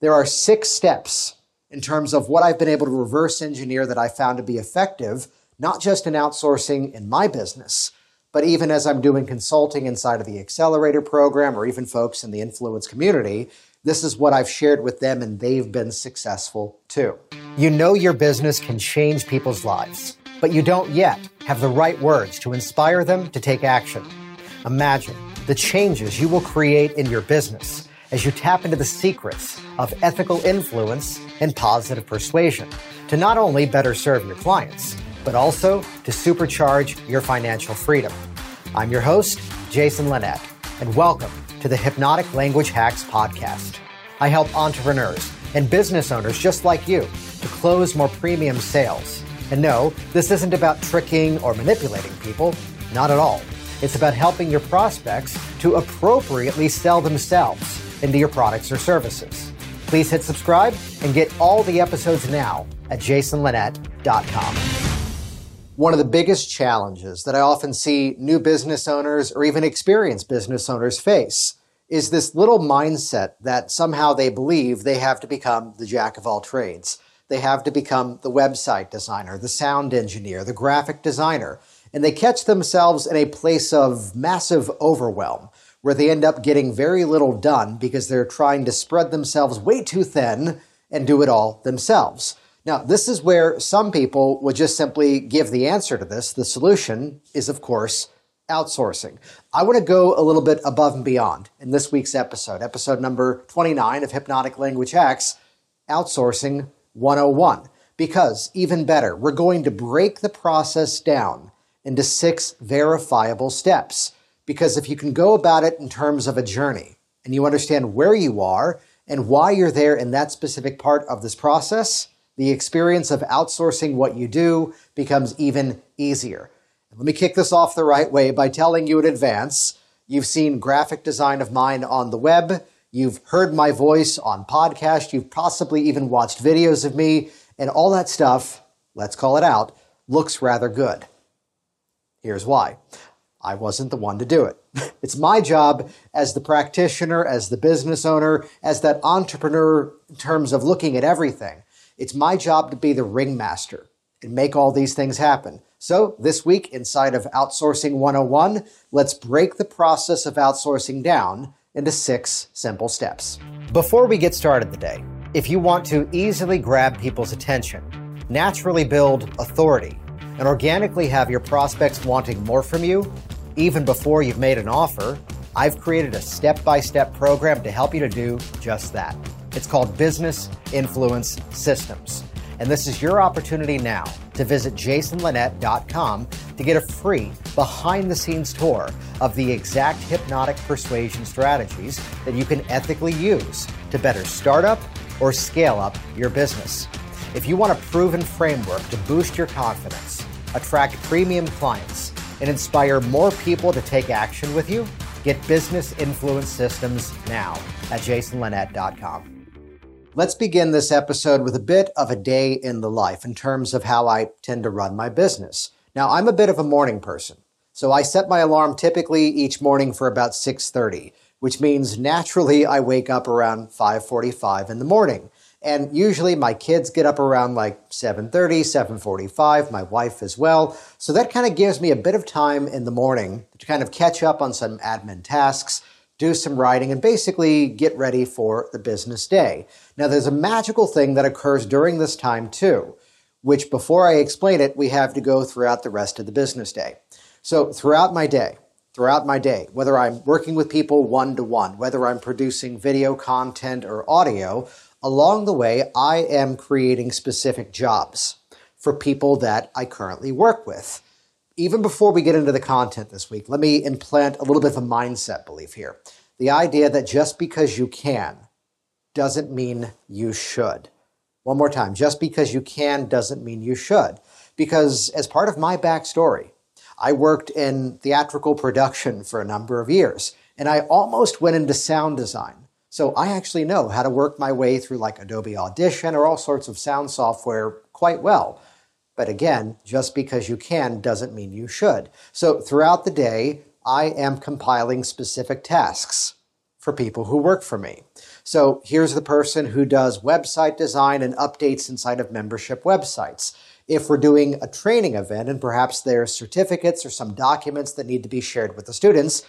There are six steps in terms of what I've been able to reverse engineer that I found to be effective, not just in outsourcing in my business, but even as I'm doing consulting inside of the accelerator program or even folks in the influence community, this is what I've shared with them and they've been successful too. You know your business can change people's lives, but you don't yet have the right words to inspire them to take action. Imagine the changes you will create in your business as you tap into the secrets of ethical influence and positive persuasion to not only better serve your clients, but also to supercharge your financial freedom. I'm your host, Jason Linett, and welcome to the Hypnotic Language Hacks Podcast. I help entrepreneurs and business owners just like you to close more premium sales. And no, this isn't about tricking or manipulating people, not at all. It's about helping your prospects to appropriately sell themselves into your products or services. Please hit subscribe and get all the episodes now at jasonlinett.com. One of the biggest challenges that I often see new business owners or even experienced business owners face is this little mindset that somehow they believe they have to become the jack of all trades. They have to become the website designer, the sound engineer, the graphic designer. And they catch themselves in a place of massive overwhelm where they end up getting very little done because they're trying to spread themselves way too thin and do it all themselves. Now, this is where some people would just simply give the answer to this. The solution is, of course, outsourcing. I want to go a little bit above and beyond in this week's episode, episode number 29 of Hypnotic Language Hacks, Outsourcing 101. Because, even better, we're going to break the process down into six verifiable steps. Because if you can go about it in terms of a journey and you understand where you are and why you're there in that specific part of this process, the experience of outsourcing what you do becomes even easier. Let me kick this off the right way by telling you in advance you've seen graphic design of mine on the web, you've heard my voice on podcast, you've possibly even watched videos of me, and all that stuff, let's call it out, looks rather good. Here's why. I wasn't the one to do it. It's my job as the practitioner, as the business owner, as that entrepreneur in terms of looking at everything. It's my job to be the ringmaster and make all these things happen. So, this week inside of Outsourcing 101, let's break the process of outsourcing down into six simple steps. Before we get started today, if you want to easily grab people's attention, naturally build authority, and organically have your prospects wanting more from you, even before you've made an offer, I've created a step by step program to help you to do just that. It's called Business Influence Systems. And this is your opportunity now to visit jasonlinett.com to get a free behind the scenes tour of the exact hypnotic persuasion strategies that you can ethically use to better start up or scale up your business. If you want a proven framework to boost your confidence, attract premium clients, and inspire more people to take action with you, get business influence systems now at jasonlinett.com. Let's begin this episode with a bit of a day in the life in terms of how I tend to run my business. Now, I'm a bit of a morning person, so I set my alarm typically each morning for about 6:30, which means naturally I wake up around 5:45 in the morning. And usually my kids get up around like 7:30, 7:45, my wife as well. So that kind of gives me a bit of time in the morning to kind of catch up on some admin tasks do some writing, and basically get ready for the business day. Now, there's a magical thing that occurs during this time too, which before I explain it, we have to go throughout the rest of the business day. So, throughout my day, throughout my day, whether I'm working with people one to one, whether I'm producing video content or audio, along the way, I am creating specific jobs for people that I currently work with even before we get into the content this week, let me implant a little bit of a mindset belief here. The idea that just because you can doesn't mean you should. One more time, just because you can doesn't mean you should. Because as part of my backstory, I worked in theatrical production for a number of years, and I almost went into sound design. So I actually know how to work my way through like Adobe Audition or all sorts of sound software quite well. But again, just because you can doesn't mean you should. So throughout the day, I am compiling specific tasks for people who work for me. So here's the person who does website design and updates inside of membership websites. If we're doing a training event and perhaps there's certificates or some documents that need to be shared with the students,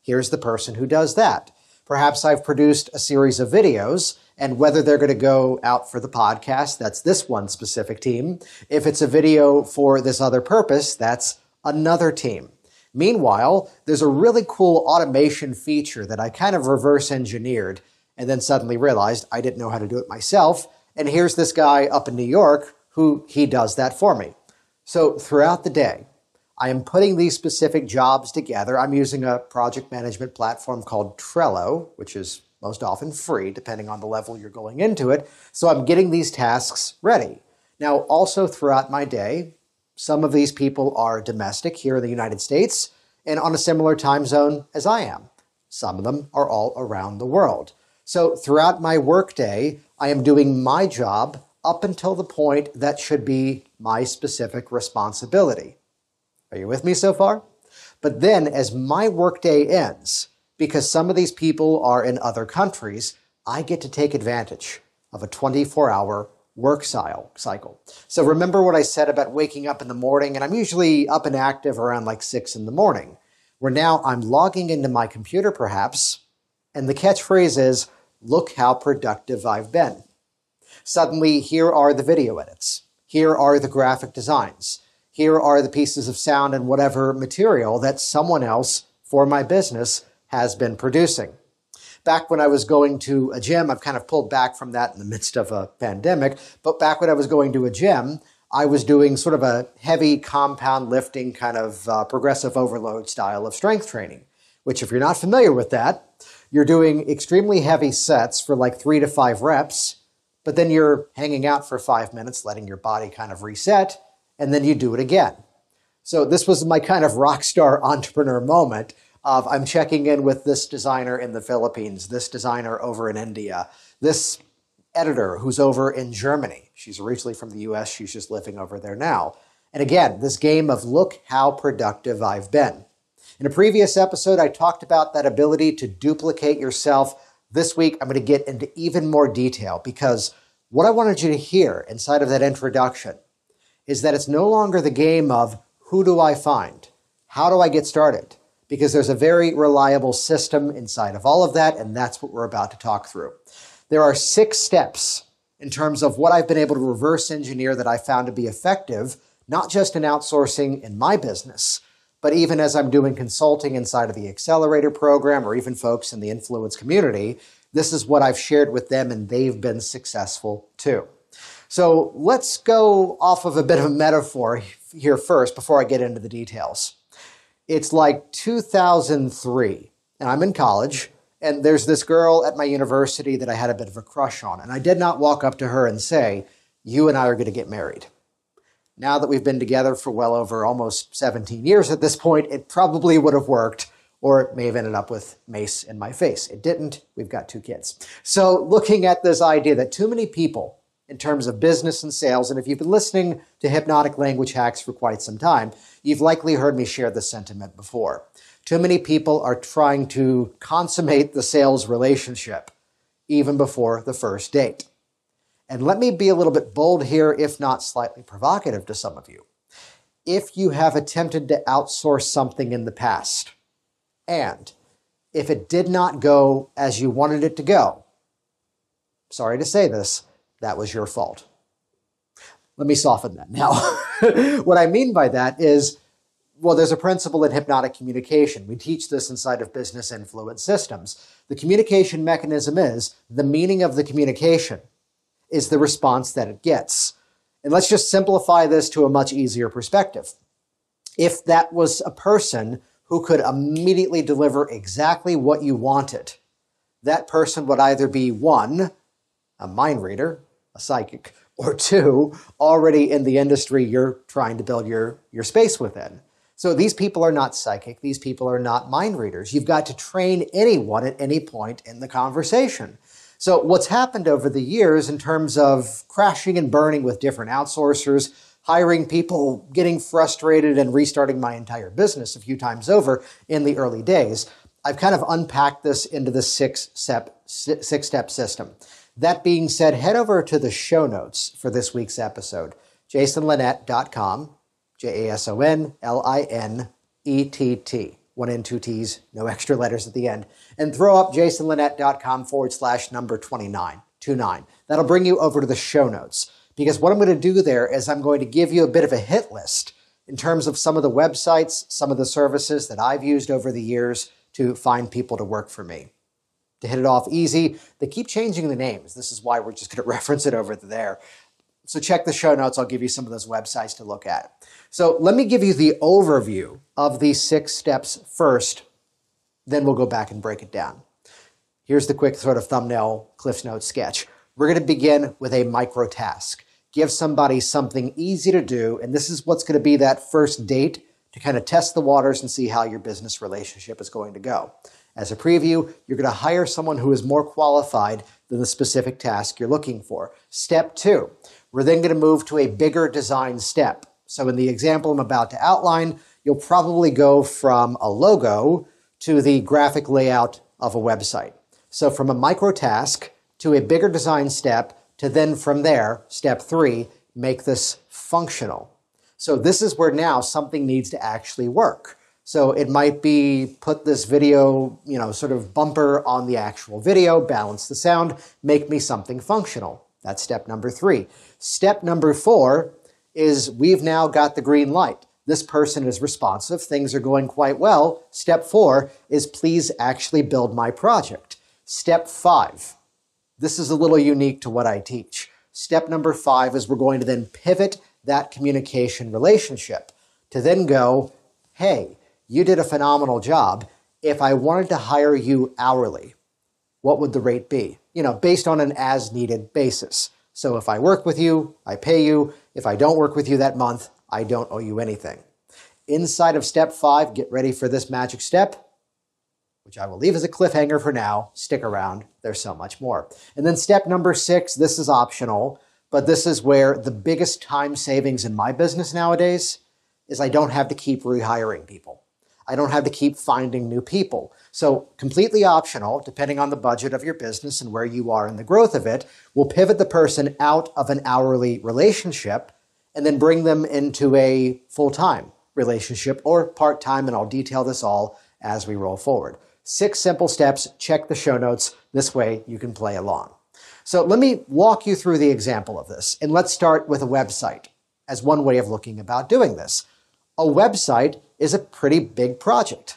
here's the person who does that. Perhaps I've produced a series of videos and whether they're going to go out for the podcast, that's this one specific team. If it's a video for this other purpose, that's another team. Meanwhile, there's a really cool automation feature that I kind of reverse engineered and then suddenly realized I didn't know how to do it myself. And here's this guy up in New York who he does that for me. So throughout the day, I am putting these specific jobs together. I'm using a project management platform called Trello, which is most often free, depending on the level you're going into it. So I'm getting these tasks ready. Now, also throughout my day, some of these people are domestic here in the United States and on a similar time zone as I am. Some of them are all around the world. So throughout my workday, I am doing my job up until the point that should be my specific responsibility. Are you with me so far? But then as my workday ends, because some of these people are in other countries, I get to take advantage of a 24 hour work cycle. So remember what I said about waking up in the morning, and I'm usually up and active around like six in the morning, where now I'm logging into my computer perhaps, and the catchphrase is, look how productive I've been. Suddenly, here are the video edits. Here are the graphic designs. Here are the pieces of sound and whatever material that someone else for my business has been producing. Back when I was going to a gym, I've kind of pulled back from that in the midst of a pandemic, but back when I was going to a gym, I was doing sort of a heavy compound lifting kind of uh, progressive overload style of strength training, which, if you're not familiar with that, you're doing extremely heavy sets for like three to five reps, but then you're hanging out for five minutes, letting your body kind of reset, and then you do it again. So this was my kind of rock star entrepreneur moment of I'm checking in with this designer in the Philippines, this designer over in India, this editor who's over in Germany. She's originally from the US, she's just living over there now. And again, this game of look how productive I've been. In a previous episode, I talked about that ability to duplicate yourself. This week, I'm going to get into even more detail because what I wanted you to hear inside of that introduction is that it's no longer the game of who do I find? How do I get started? because there's a very reliable system inside of all of that, and that's what we're about to talk through. There are six steps in terms of what I've been able to reverse engineer that I found to be effective, not just in outsourcing in my business, but even as I'm doing consulting inside of the accelerator program or even folks in the influence community, this is what I've shared with them and they've been successful too. So let's go off of a bit of a metaphor here first before I get into the details it's like 2003, and I'm in college, and there's this girl at my university that I had a bit of a crush on. And I did not walk up to her and say, You and I are going to get married. Now that we've been together for well over almost 17 years at this point, it probably would have worked, or it may have ended up with mace in my face. It didn't. We've got two kids. So, looking at this idea that too many people in terms of business and sales. And if you've been listening to hypnotic language hacks for quite some time, you've likely heard me share this sentiment before. Too many people are trying to consummate the sales relationship even before the first date. And let me be a little bit bold here, if not slightly provocative to some of you. If you have attempted to outsource something in the past, and if it did not go as you wanted it to go, sorry to say this, that was your fault. Let me soften that. Now, what I mean by that is, well, there's a principle in hypnotic communication. We teach this inside of business influence systems. The communication mechanism is the meaning of the communication is the response that it gets. And let's just simplify this to a much easier perspective. If that was a person who could immediately deliver exactly what you wanted, that person would either be one, a mind reader, a psychic, or two, already in the industry you're trying to build your, your space within. So these people are not psychic. These people are not mind readers. You've got to train anyone at any point in the conversation. So what's happened over the years in terms of crashing and burning with different outsourcers, hiring people, getting frustrated and restarting my entire business a few times over in the early days, I've kind of unpacked this into the six step, six step system. That being said, head over to the show notes for this week's episode, jasonlinett.com, J A S O N L I N E T T. One N, two T's, no extra letters at the end. And throw up jasonlinett.com forward slash number 29, 29. That'll bring you over to the show notes. Because what I'm going to do there is I'm going to give you a bit of a hit list in terms of some of the websites, some of the services that I've used over the years to find people to work for me. To hit it off easy, they keep changing the names. This is why we're just going to reference it over there. So check the show notes. I'll give you some of those websites to look at. So let me give you the overview of these six steps first, then we'll go back and break it down. Here's the quick sort of thumbnail Cliff's Notes sketch. We're going to begin with a micro task. Give somebody something easy to do, and this is what's going to be that first date to kind of test the waters and see how your business relationship is going to go. As a preview, you're going to hire someone who is more qualified than the specific task you're looking for. Step two, we're then going to move to a bigger design step. So in the example I'm about to outline, you'll probably go from a logo to the graphic layout of a website. So from a micro task to a bigger design step to then from there, step three, make this functional. So this is where now something needs to actually work. So it might be put this video, you know, sort of bumper on the actual video, balance the sound, make me something functional. That's step number three. Step number four is we've now got the green light. This person is responsive. Things are going quite well. Step four is please actually build my project. Step five, this is a little unique to what I teach. Step number five is we're going to then pivot that communication relationship to then go, hey, you did a phenomenal job. If I wanted to hire you hourly, what would the rate be? You know, based on an as needed basis. So if I work with you, I pay you. If I don't work with you that month, I don't owe you anything. Inside of step five, get ready for this magic step, which I will leave as a cliffhanger for now. Stick around, there's so much more. And then step number six, this is optional, but this is where the biggest time savings in my business nowadays is I don't have to keep rehiring people. I don't have to keep finding new people. So, completely optional, depending on the budget of your business and where you are in the growth of it, we'll pivot the person out of an hourly relationship and then bring them into a full time relationship or part time. And I'll detail this all as we roll forward. Six simple steps. Check the show notes. This way you can play along. So, let me walk you through the example of this. And let's start with a website as one way of looking about doing this. A website is a pretty big project.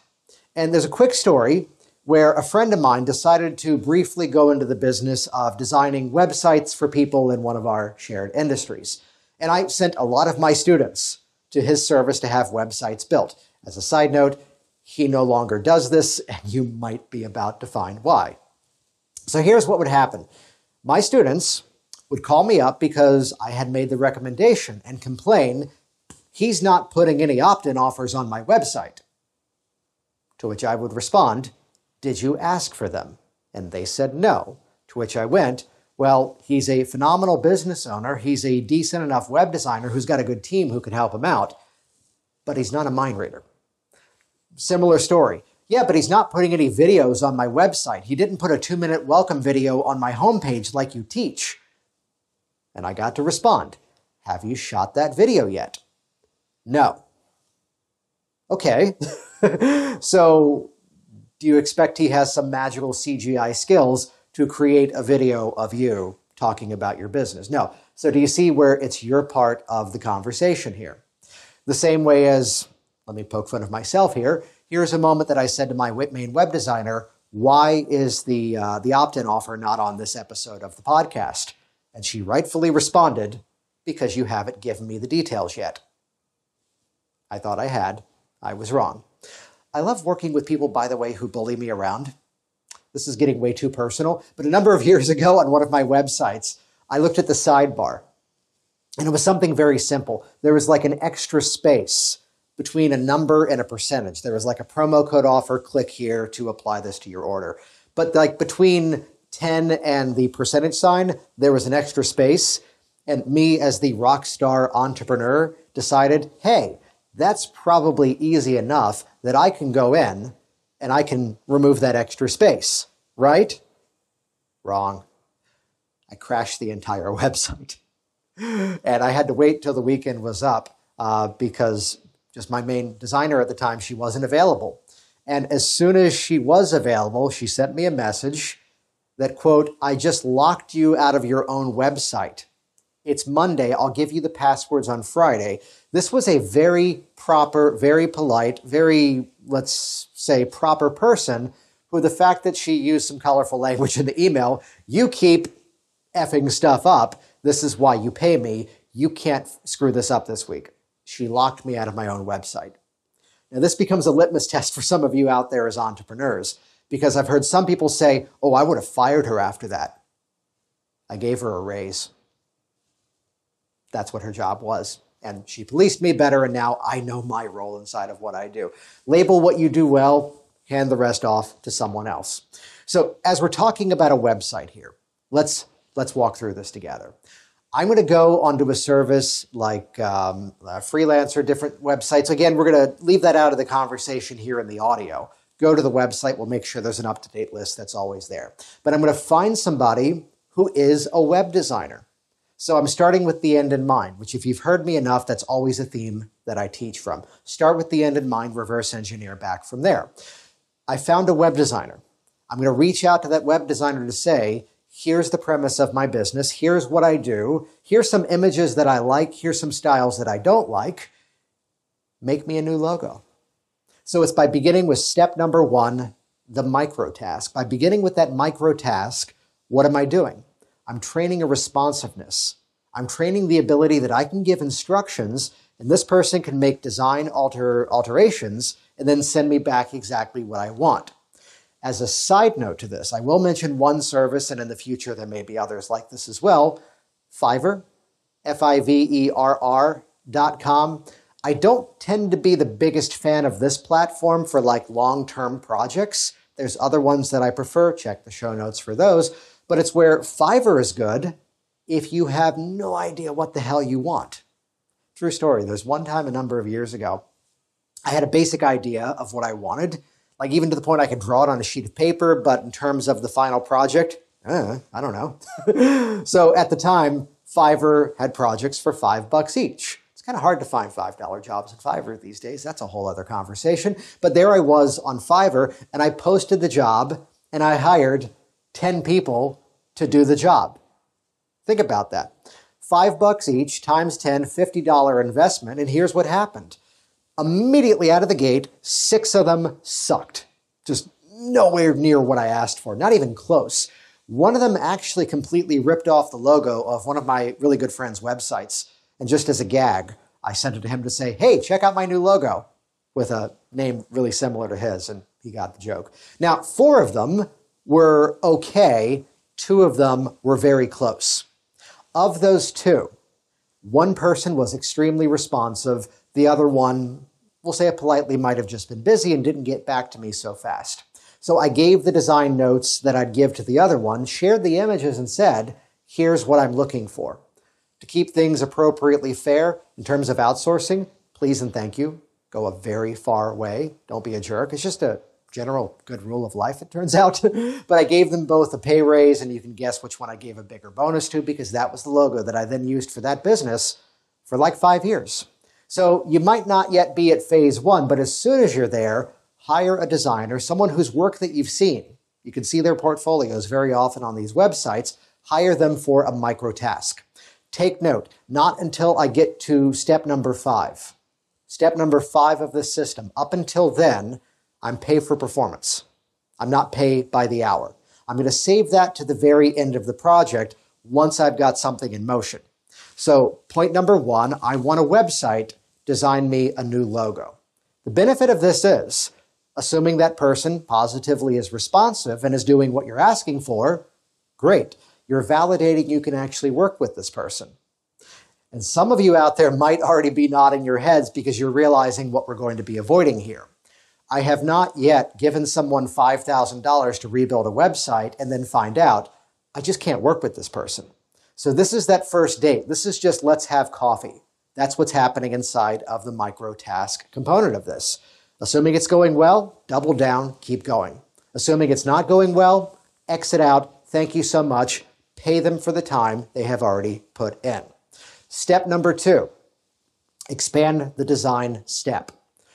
And there's a quick story where a friend of mine decided to briefly go into the business of designing websites for people in one of our shared industries. And I sent a lot of my students to his service to have websites built. As a side note, he no longer does this, and you might be about to find why. So here's what would happen my students would call me up because I had made the recommendation and complain he's not putting any opt in offers on my website. To which I would respond, Did you ask for them? And they said no. To which I went, Well, he's a phenomenal business owner. He's a decent enough web designer who's got a good team who can help him out, but he's not a mind reader. Similar story. Yeah, but he's not putting any videos on my website. He didn't put a two minute welcome video on my homepage like you teach. And I got to respond Have you shot that video yet? No. Okay. so, do you expect he has some magical CGI skills to create a video of you talking about your business? No. So, do you see where it's your part of the conversation here? The same way as, let me poke fun of myself here. Here's a moment that I said to my main web designer, why is the, uh, the opt in offer not on this episode of the podcast? And she rightfully responded, because you haven't given me the details yet. I thought I had. I was wrong. I love working with people, by the way, who bully me around. This is getting way too personal, but a number of years ago on one of my websites, I looked at the sidebar and it was something very simple. There was like an extra space between a number and a percentage. There was like a promo code offer, click here to apply this to your order. But like between 10 and the percentage sign, there was an extra space. And me, as the rock star entrepreneur, decided, hey, that's probably easy enough that I can go in and I can remove that extra space, right? Wrong. I crashed the entire website. and I had to wait till the weekend was up uh, because just my main designer at the time, she wasn't available. And as soon as she was available, she sent me a message that, quote, I just locked you out of your own website. It's Monday. I'll give you the passwords on Friday. This was a very proper, very polite, very, let's say, proper person who the fact that she used some colorful language in the email, you keep effing stuff up. This is why you pay me. You can't screw this up this week. She locked me out of my own website. Now, this becomes a litmus test for some of you out there as entrepreneurs because I've heard some people say, oh, I would have fired her after that. I gave her a raise. That's what her job was. And she policed me better, and now I know my role inside of what I do. Label what you do well, hand the rest off to someone else. So, as we're talking about a website here, let's let's walk through this together. I'm going to go onto a service like um, Freelancer, different websites. Again, we're going to leave that out of the conversation here in the audio. Go to the website. We'll make sure there's an up to date list that's always there. But I'm going to find somebody who is a web designer. So I'm starting with the end in mind, which, if you've heard me enough, that's always a theme that I teach from. Start with the end in mind, reverse engineer back from there. I found a web designer. I'm going to reach out to that web designer to say, here's the premise of my business. Here's what I do. Here's some images that I like. Here's some styles that I don't like. Make me a new logo. So it's by beginning with step number one, the micro task. By beginning with that micro task, what am I doing? I'm training a responsiveness. I'm training the ability that I can give instructions and this person can make design alter, alterations and then send me back exactly what I want. As a side note to this, I will mention one service, and in the future there may be others like this as well Fiverr, F I V E R R dot com. I don't tend to be the biggest fan of this platform for like long term projects. There's other ones that I prefer. Check the show notes for those but it's where Fiverr is good if you have no idea what the hell you want. True story. There's one time a number of years ago, I had a basic idea of what I wanted, like even to the point I could draw it on a sheet of paper, but in terms of the final project, uh, I don't know. so at the time, Fiverr had projects for five bucks each. It's kind of hard to find $5 jobs in Fiverr these days. That's a whole other conversation. But there I was on Fiverr, and I posted the job, and I hired 10 people to do the job. Think about that. Five bucks each times 10, $50 investment. And here's what happened. Immediately out of the gate, six of them sucked. Just nowhere near what I asked for, not even close. One of them actually completely ripped off the logo of one of my really good friends' websites. And just as a gag, I sent it to him to say, hey, check out my new logo with a name really similar to his. And he got the joke. Now, four of them were okay, two of them were very close. Of those two, one person was extremely responsive, the other one, we'll say it politely, might have just been busy and didn't get back to me so fast. So I gave the design notes that I'd give to the other one, shared the images, and said, here's what I'm looking for. To keep things appropriately fair in terms of outsourcing, please and thank you. Go a very far way. Don't be a jerk. It's just a general good rule of life, it turns out. but I gave them both a pay raise, and you can guess which one I gave a bigger bonus to because that was the logo that I then used for that business for like five years. So you might not yet be at phase one, but as soon as you're there, hire a designer, someone whose work that you've seen. You can see their portfolios very often on these websites. Hire them for a micro task. Take note, not until I get to step number five. Step number five of this system. Up until then, I'm pay for performance. I'm not pay by the hour. I'm going to save that to the very end of the project once I've got something in motion. So, point number one I want a website, design me a new logo. The benefit of this is, assuming that person positively is responsive and is doing what you're asking for, great. You're validating you can actually work with this person. And some of you out there might already be nodding your heads because you're realizing what we're going to be avoiding here. I have not yet given someone $5,000 to rebuild a website and then find out I just can't work with this person. So this is that first date. This is just let's have coffee. That's what's happening inside of the micro task component of this. Assuming it's going well, double down, keep going. Assuming it's not going well, exit out, thank you so much, pay them for the time they have already put in. Step number two, expand the design step.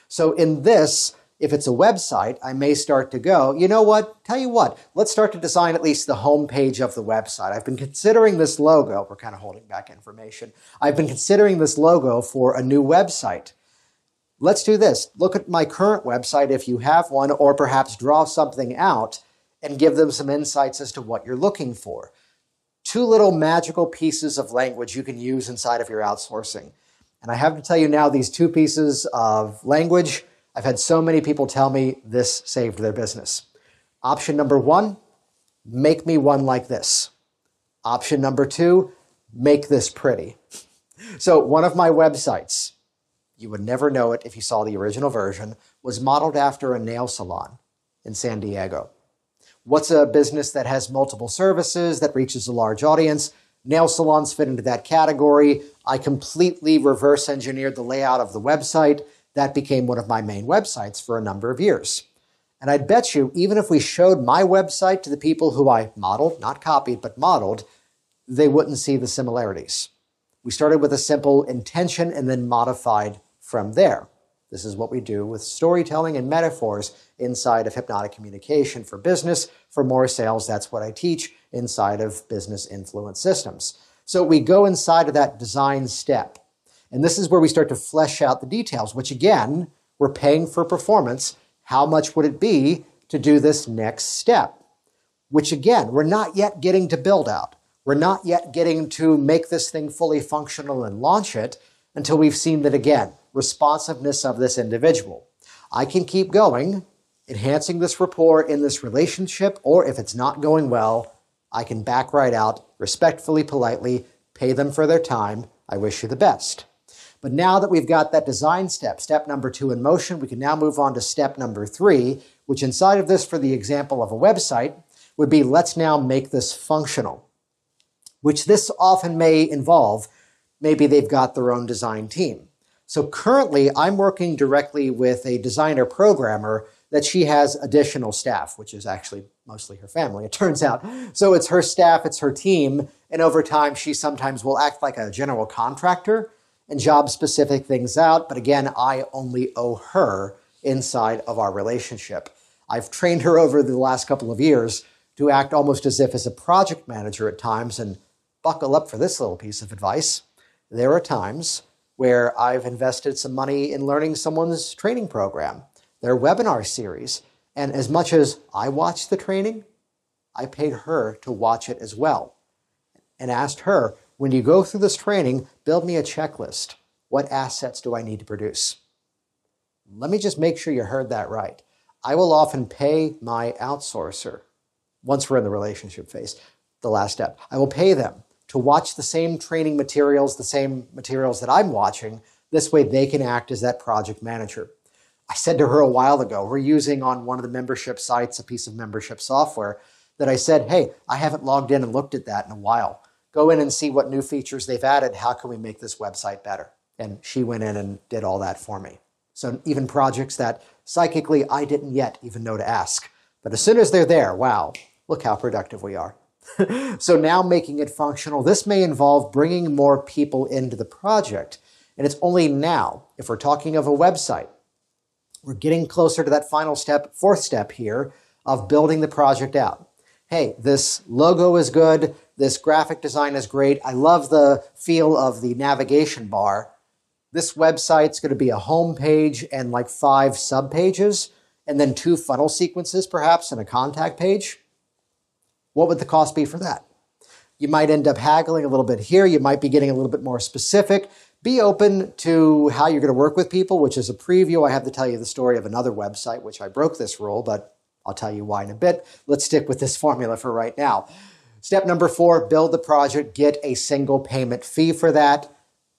So in this, if it's a website, I may start to go, you know what? Tell you what, let's start to design at least the home page of the website. I've been considering this logo. We're kind of holding back information. I've been considering this logo for a new website. Let's do this. Look at my current website if you have one, or perhaps draw something out and give them some insights as to what you're looking for. Two little magical pieces of language you can use inside of your outsourcing. And I have to tell you now, these two pieces of language I've had so many people tell me this saved their business. Option number one, make me one like this. Option number two, make this pretty. So, one of my websites, you would never know it if you saw the original version, was modeled after a nail salon in San Diego. What's a business that has multiple services, that reaches a large audience? Nail salons fit into that category. I completely reverse engineered the layout of the website that became one of my main websites for a number of years. And I'd bet you, even if we showed my website to the people who I modeled, not copied, but modeled, they wouldn't see the similarities. We started with a simple intention and then modified from there. This is what we do with storytelling and metaphors inside of hypnotic communication for business. For more sales, that's what I teach inside of business influence systems. So we go inside of that design step. And this is where we start to flesh out the details, which again, we're paying for performance. How much would it be to do this next step? Which again, we're not yet getting to build out. We're not yet getting to make this thing fully functional and launch it until we've seen that again, responsiveness of this individual. I can keep going, enhancing this rapport in this relationship, or if it's not going well, I can back right out, respectfully, politely, pay them for their time. I wish you the best. But now that we've got that design step, step number two in motion, we can now move on to step number three, which inside of this, for the example of a website, would be let's now make this functional, which this often may involve. Maybe they've got their own design team. So currently, I'm working directly with a designer programmer that she has additional staff, which is actually mostly her family, it turns out. So it's her staff, it's her team, and over time, she sometimes will act like a general contractor and job specific things out. But again, I only owe her inside of our relationship. I've trained her over the last couple of years to act almost as if as a project manager at times and buckle up for this little piece of advice. There are times where I've invested some money in learning someone's training program, their webinar series, and as much as I watched the training, I paid her to watch it as well and asked her, when you go through this training, build me a checklist. What assets do I need to produce? Let me just make sure you heard that right. I will often pay my outsourcer once we're in the relationship phase, the last step. I will pay them to watch the same training materials, the same materials that I'm watching. This way they can act as that project manager. I said to her a while ago, we're using on one of the membership sites a piece of membership software that I said, hey, I haven't logged in and looked at that in a while go in and see what new features they've added. How can we make this website better? And she went in and did all that for me. So even projects that psychically I didn't yet even know to ask. But as soon as they're there, wow, look how productive we are. so now making it functional, this may involve bringing more people into the project. And it's only now, if we're talking of a website, we're getting closer to that final step, fourth step here of building the project out. Hey, this logo is good. This graphic design is great. I love the feel of the navigation bar. This website's going to be a home page and like five sub pages, and then two funnel sequences, perhaps, and a contact page. What would the cost be for that? You might end up haggling a little bit here. You might be getting a little bit more specific. Be open to how you're going to work with people, which is a preview. I have to tell you the story of another website, which I broke this rule, but I'll tell you why in a bit. Let's stick with this formula for right now. Step number four build the project, get a single payment fee for that,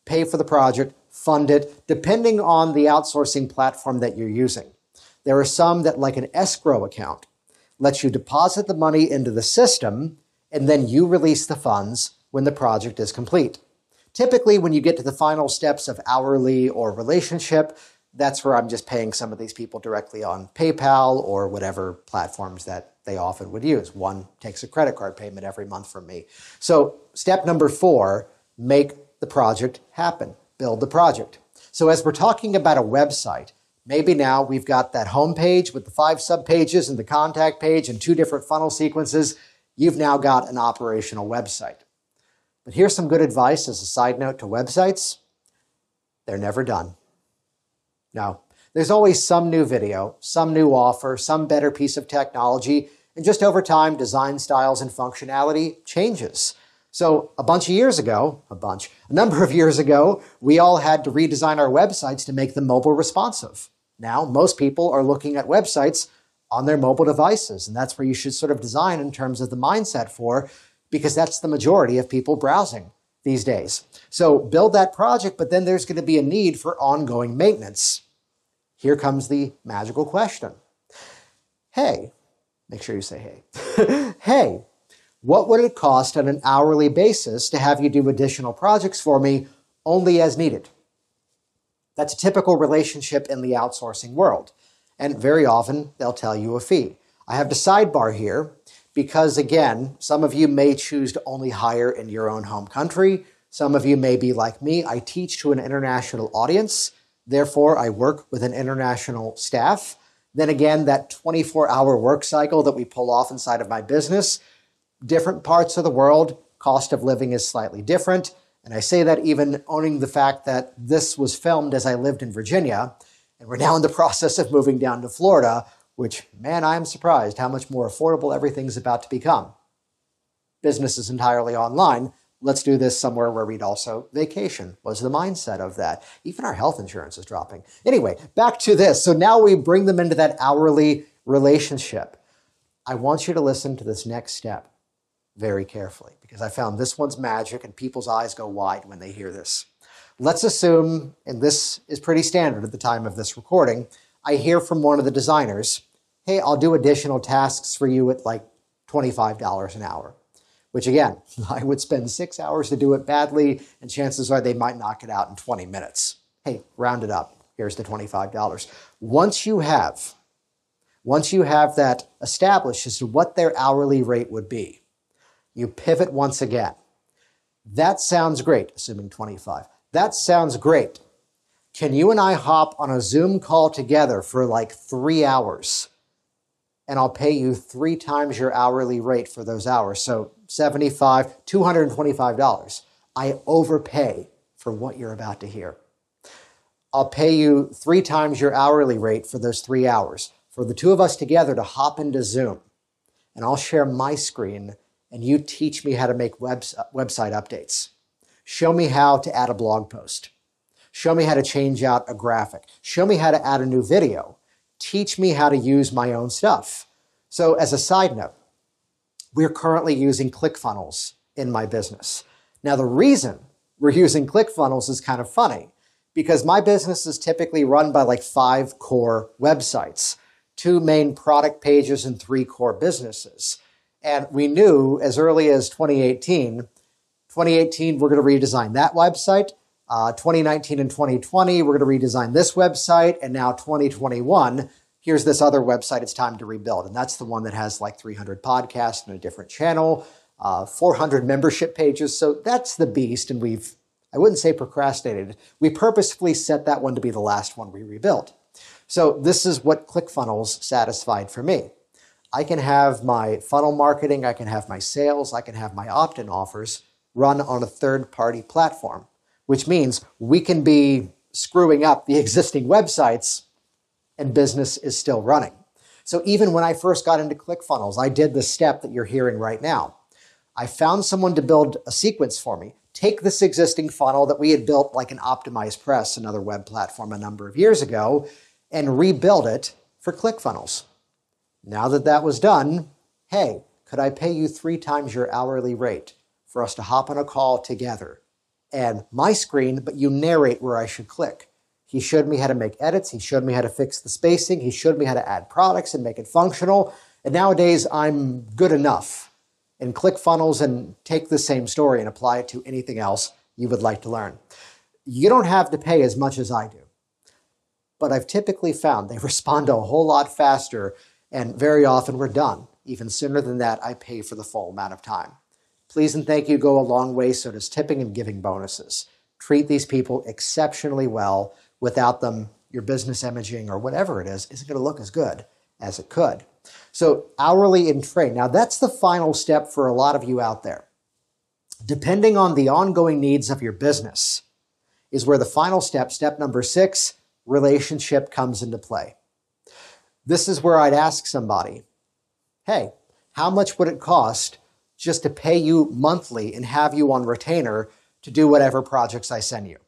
pay for the project, fund it, depending on the outsourcing platform that you're using. There are some that, like an escrow account, lets you deposit the money into the system and then you release the funds when the project is complete. Typically, when you get to the final steps of hourly or relationship, that's where I'm just paying some of these people directly on PayPal or whatever platforms that they often would use. One takes a credit card payment every month from me. So, step number four make the project happen, build the project. So, as we're talking about a website, maybe now we've got that home page with the five subpages and the contact page and two different funnel sequences. You've now got an operational website. But here's some good advice as a side note to websites they're never done. No, there's always some new video, some new offer, some better piece of technology, and just over time, design styles and functionality changes. So, a bunch of years ago, a bunch, a number of years ago, we all had to redesign our websites to make them mobile responsive. Now, most people are looking at websites on their mobile devices, and that's where you should sort of design in terms of the mindset for, because that's the majority of people browsing these days. So, build that project, but then there's going to be a need for ongoing maintenance. Here comes the magical question. Hey, make sure you say hey. hey, what would it cost on an hourly basis to have you do additional projects for me only as needed? That's a typical relationship in the outsourcing world. And very often they'll tell you a fee. I have the sidebar here because, again, some of you may choose to only hire in your own home country. Some of you may be like me. I teach to an international audience. Therefore, I work with an international staff. Then again, that 24 hour work cycle that we pull off inside of my business, different parts of the world, cost of living is slightly different. And I say that even owning the fact that this was filmed as I lived in Virginia, and we're now in the process of moving down to Florida, which, man, I'm surprised how much more affordable everything's about to become. Business is entirely online let's do this somewhere where we'd also vacation was the mindset of that. Even our health insurance is dropping. Anyway, back to this. So now we bring them into that hourly relationship. I want you to listen to this next step very carefully because I found this one's magic and people's eyes go wide when they hear this. Let's assume, and this is pretty standard at the time of this recording, I hear from one of the designers, hey, I'll do additional tasks for you at like $25 an hour which again, I would spend six hours to do it badly, and chances are they might knock it out in 20 minutes. Hey, round it up. Here's the $25. Once you have, once you have that established as to what their hourly rate would be, you pivot once again. That sounds great, assuming 25. That sounds great. Can you and I hop on a Zoom call together for like three hours? And I'll pay you three times your hourly rate for those hours. So 75 $225. I overpay for what you're about to hear. I'll pay you three times your hourly rate for those three hours. For the two of us together to hop into Zoom, and I'll share my screen, and you teach me how to make webs- website updates. Show me how to add a blog post. Show me how to change out a graphic. Show me how to add a new video. Teach me how to use my own stuff. So, as a side note, we're currently using ClickFunnels in my business. Now, the reason we're using ClickFunnels is kind of funny because my business is typically run by like five core websites, two main product pages, and three core businesses. And we knew as early as 2018, 2018, we're going to redesign that website. Uh, 2019 and 2020, we're going to redesign this website. And now 2021, here's this other website it's time to rebuild. And that's the one that has like 300 podcasts and a different channel, uh, 400 membership pages. So that's the beast. And we've, I wouldn't say procrastinated, we purposefully set that one to be the last one we rebuilt. So this is what ClickFunnels satisfied for me. I can have my funnel marketing, I can have my sales, I can have my opt in offers run on a third party platform, which means we can be screwing up the existing websites and business is still running. So even when I first got into ClickFunnels, I did the step that you're hearing right now. I found someone to build a sequence for me. Take this existing funnel that we had built like an OptimizePress, another web platform a number of years ago, and rebuild it for ClickFunnels. Now that that was done, hey, could I pay you three times your hourly rate for us to hop on a call together? And my screen, but you narrate where I should click. He showed me how to make edits. He showed me how to fix the spacing. He showed me how to add products and make it functional. And nowadays, I'm good enough in ClickFunnels and take the same story and apply it to anything else you would like to learn. You don't have to pay as much as I do. but I've typically found they respond a whole lot faster, and very often we're done. Even sooner than that, I pay for the full amount of time. Please and thank you go a long way, so does tipping and giving bonuses. Treat these people exceptionally well. Without them, your business imaging or whatever it is isn't going to look as good as it could. So, hourly in trade. Now, that's the final step for a lot of you out there. Depending on the ongoing needs of your business, is where the final step, step number six, relationship comes into play. This is where I'd ask somebody, hey, how much would it cost just to pay you monthly and have you on retainer to do whatever projects I send you?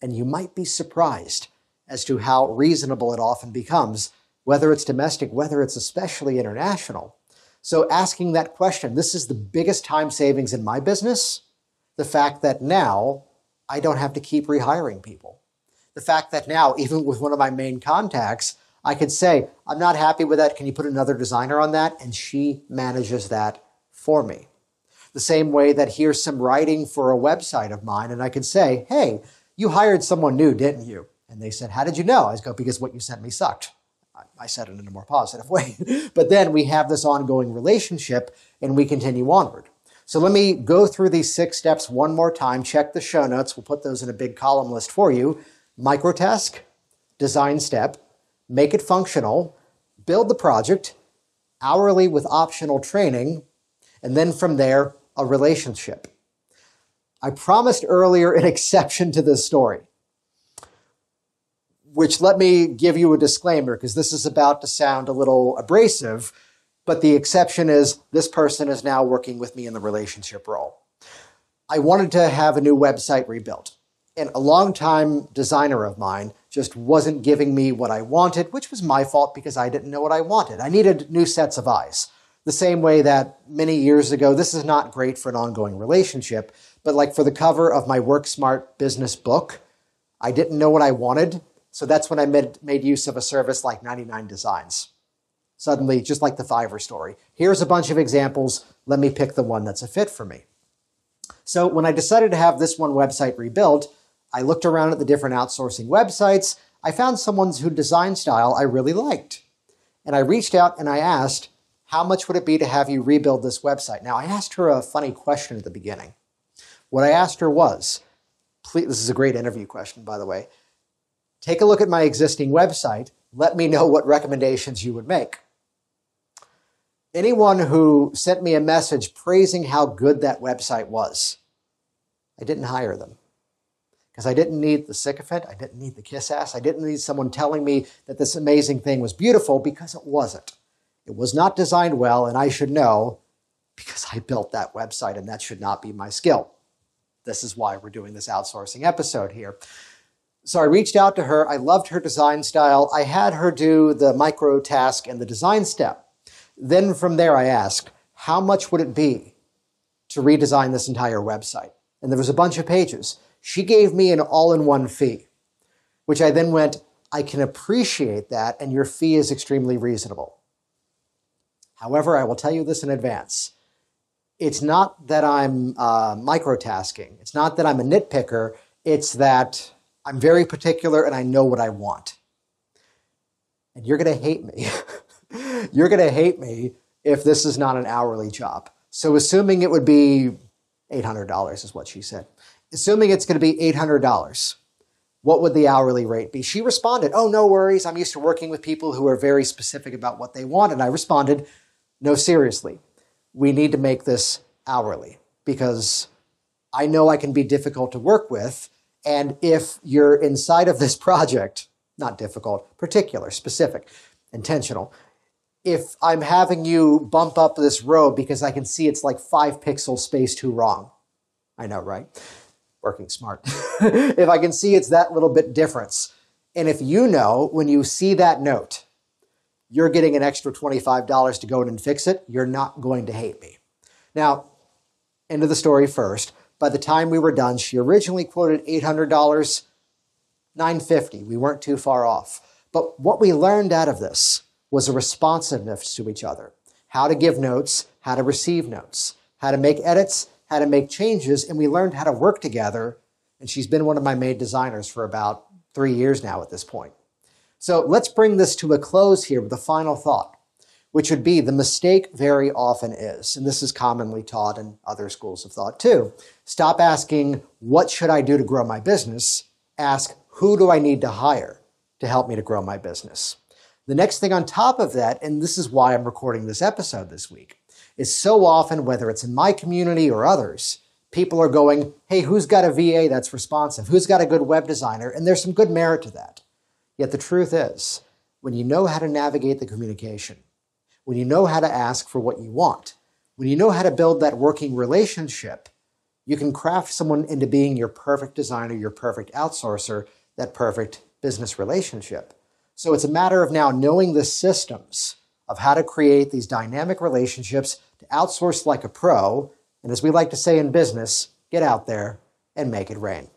And you might be surprised as to how reasonable it often becomes, whether it's domestic, whether it's especially international. So, asking that question, this is the biggest time savings in my business. The fact that now I don't have to keep rehiring people. The fact that now, even with one of my main contacts, I could say, I'm not happy with that. Can you put another designer on that? And she manages that for me. The same way that here's some writing for a website of mine, and I can say, Hey, you hired someone new, didn't you? And they said, How did you know? I go, Because what you sent me sucked. I said it in a more positive way. but then we have this ongoing relationship and we continue onward. So let me go through these six steps one more time. Check the show notes. We'll put those in a big column list for you. Microtask, design step, make it functional, build the project, hourly with optional training, and then from there, a relationship. I promised earlier an exception to this story, which let me give you a disclaimer because this is about to sound a little abrasive but the exception is this person is now working with me in the relationship role. I wanted to have a new website rebuilt. And a longtime designer of mine just wasn't giving me what I wanted, which was my fault because I didn't know what I wanted. I needed new sets of eyes. The same way that many years ago, this is not great for an ongoing relationship, but like for the cover of my Work Smart business book, I didn't know what I wanted. So that's when I made, made use of a service like 99 Designs suddenly, just like the Fiverr story. Here's a bunch of examples. Let me pick the one that's a fit for me. So when I decided to have this one website rebuilt, I looked around at the different outsourcing websites. I found someone whose design style I really liked. And I reached out and I asked, how much would it be to have you rebuild this website? Now, I asked her a funny question at the beginning. What I asked her was, please, this is a great interview question, by the way. Take a look at my existing website. Let me know what recommendations you would make anyone who sent me a message praising how good that website was, I didn't hire them. Because I didn't need the sycophant, I didn't need the kiss ass, I didn't need someone telling me that this amazing thing was beautiful because it wasn't. It was not designed well, and I should know because I built that website, and that should not be my skill. This is why we're doing this outsourcing episode here. So I reached out to her. I loved her design style. I had her do the micro task and the design step. Then from there, I asked, how much would it be to redesign this entire website? And there was a bunch of pages. She gave me an all in one fee, which I then went, I can appreciate that, and your fee is extremely reasonable. However, I will tell you this in advance. It's not that I'm uh, microtasking. It's not that I'm a nitpicker. It's that I'm very particular and I know what I want. And you're going to hate me You're going to hate me if this is not an hourly job. So, assuming it would be $800 is what she said. Assuming it's going to be $800, what would the hourly rate be? She responded, Oh, no worries. I'm used to working with people who are very specific about what they want. And I responded, No, seriously, we need to make this hourly because I know I can be difficult to work with. And if you're inside of this project, not difficult, particular, specific, intentional, if I'm having you bump up this row because I can see it's like five pixels space too wrong. I know, right? Working smart. if I can see it's that little bit difference. And if you know when you see that note, you're getting an extra $25 to go in and fix it, you're not going to hate me. Now, end of the story first. By the time we were done, she originally quoted $800, 950. We weren't too far off. But what we learned out of this was a responsiveness to each other. How to give notes, how to receive notes, how to make edits, how to make changes, and we learned how to work together. And she's been one of my main designers for about three years now at this point. So let's bring this to a close here with a final thought, which would be the mistake very often is, and this is commonly taught in other schools of thought too. Stop asking, what should I do to grow my business? Ask, who do I need to hire to help me to grow my business? The next thing on top of that, and this is why I'm recording this episode this week, is so often, whether it's in my community or others, people are going, hey, who's got a VA that's responsive? Who's got a good web designer? And there's some good merit to that. Yet the truth is, when you know how to navigate the communication, when you know how to ask for what you want, when you know how to build that working relationship, you can craft someone into being your perfect designer, your perfect outsourcer, that perfect business relationship. So it's a matter of now knowing the systems of how to create these dynamic relationships to outsource like a pro. And as we like to say in business, get out there and make it rain.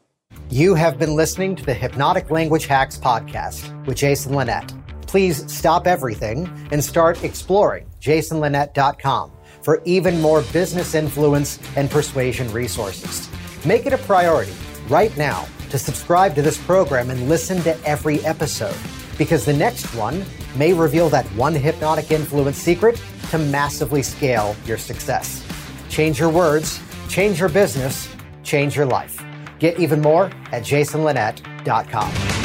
You have been listening to the Hypnotic Language Hacks podcast with Jason Linett. Please stop everything and start exploring jasonlinett.com for even more business influence and persuasion resources. Make it a priority right now to subscribe to this program and listen to every episode because the next one may reveal that one hypnotic influence secret to massively scale your success. Change your words, change your business, change your life. Get even more at jasonlinett.com.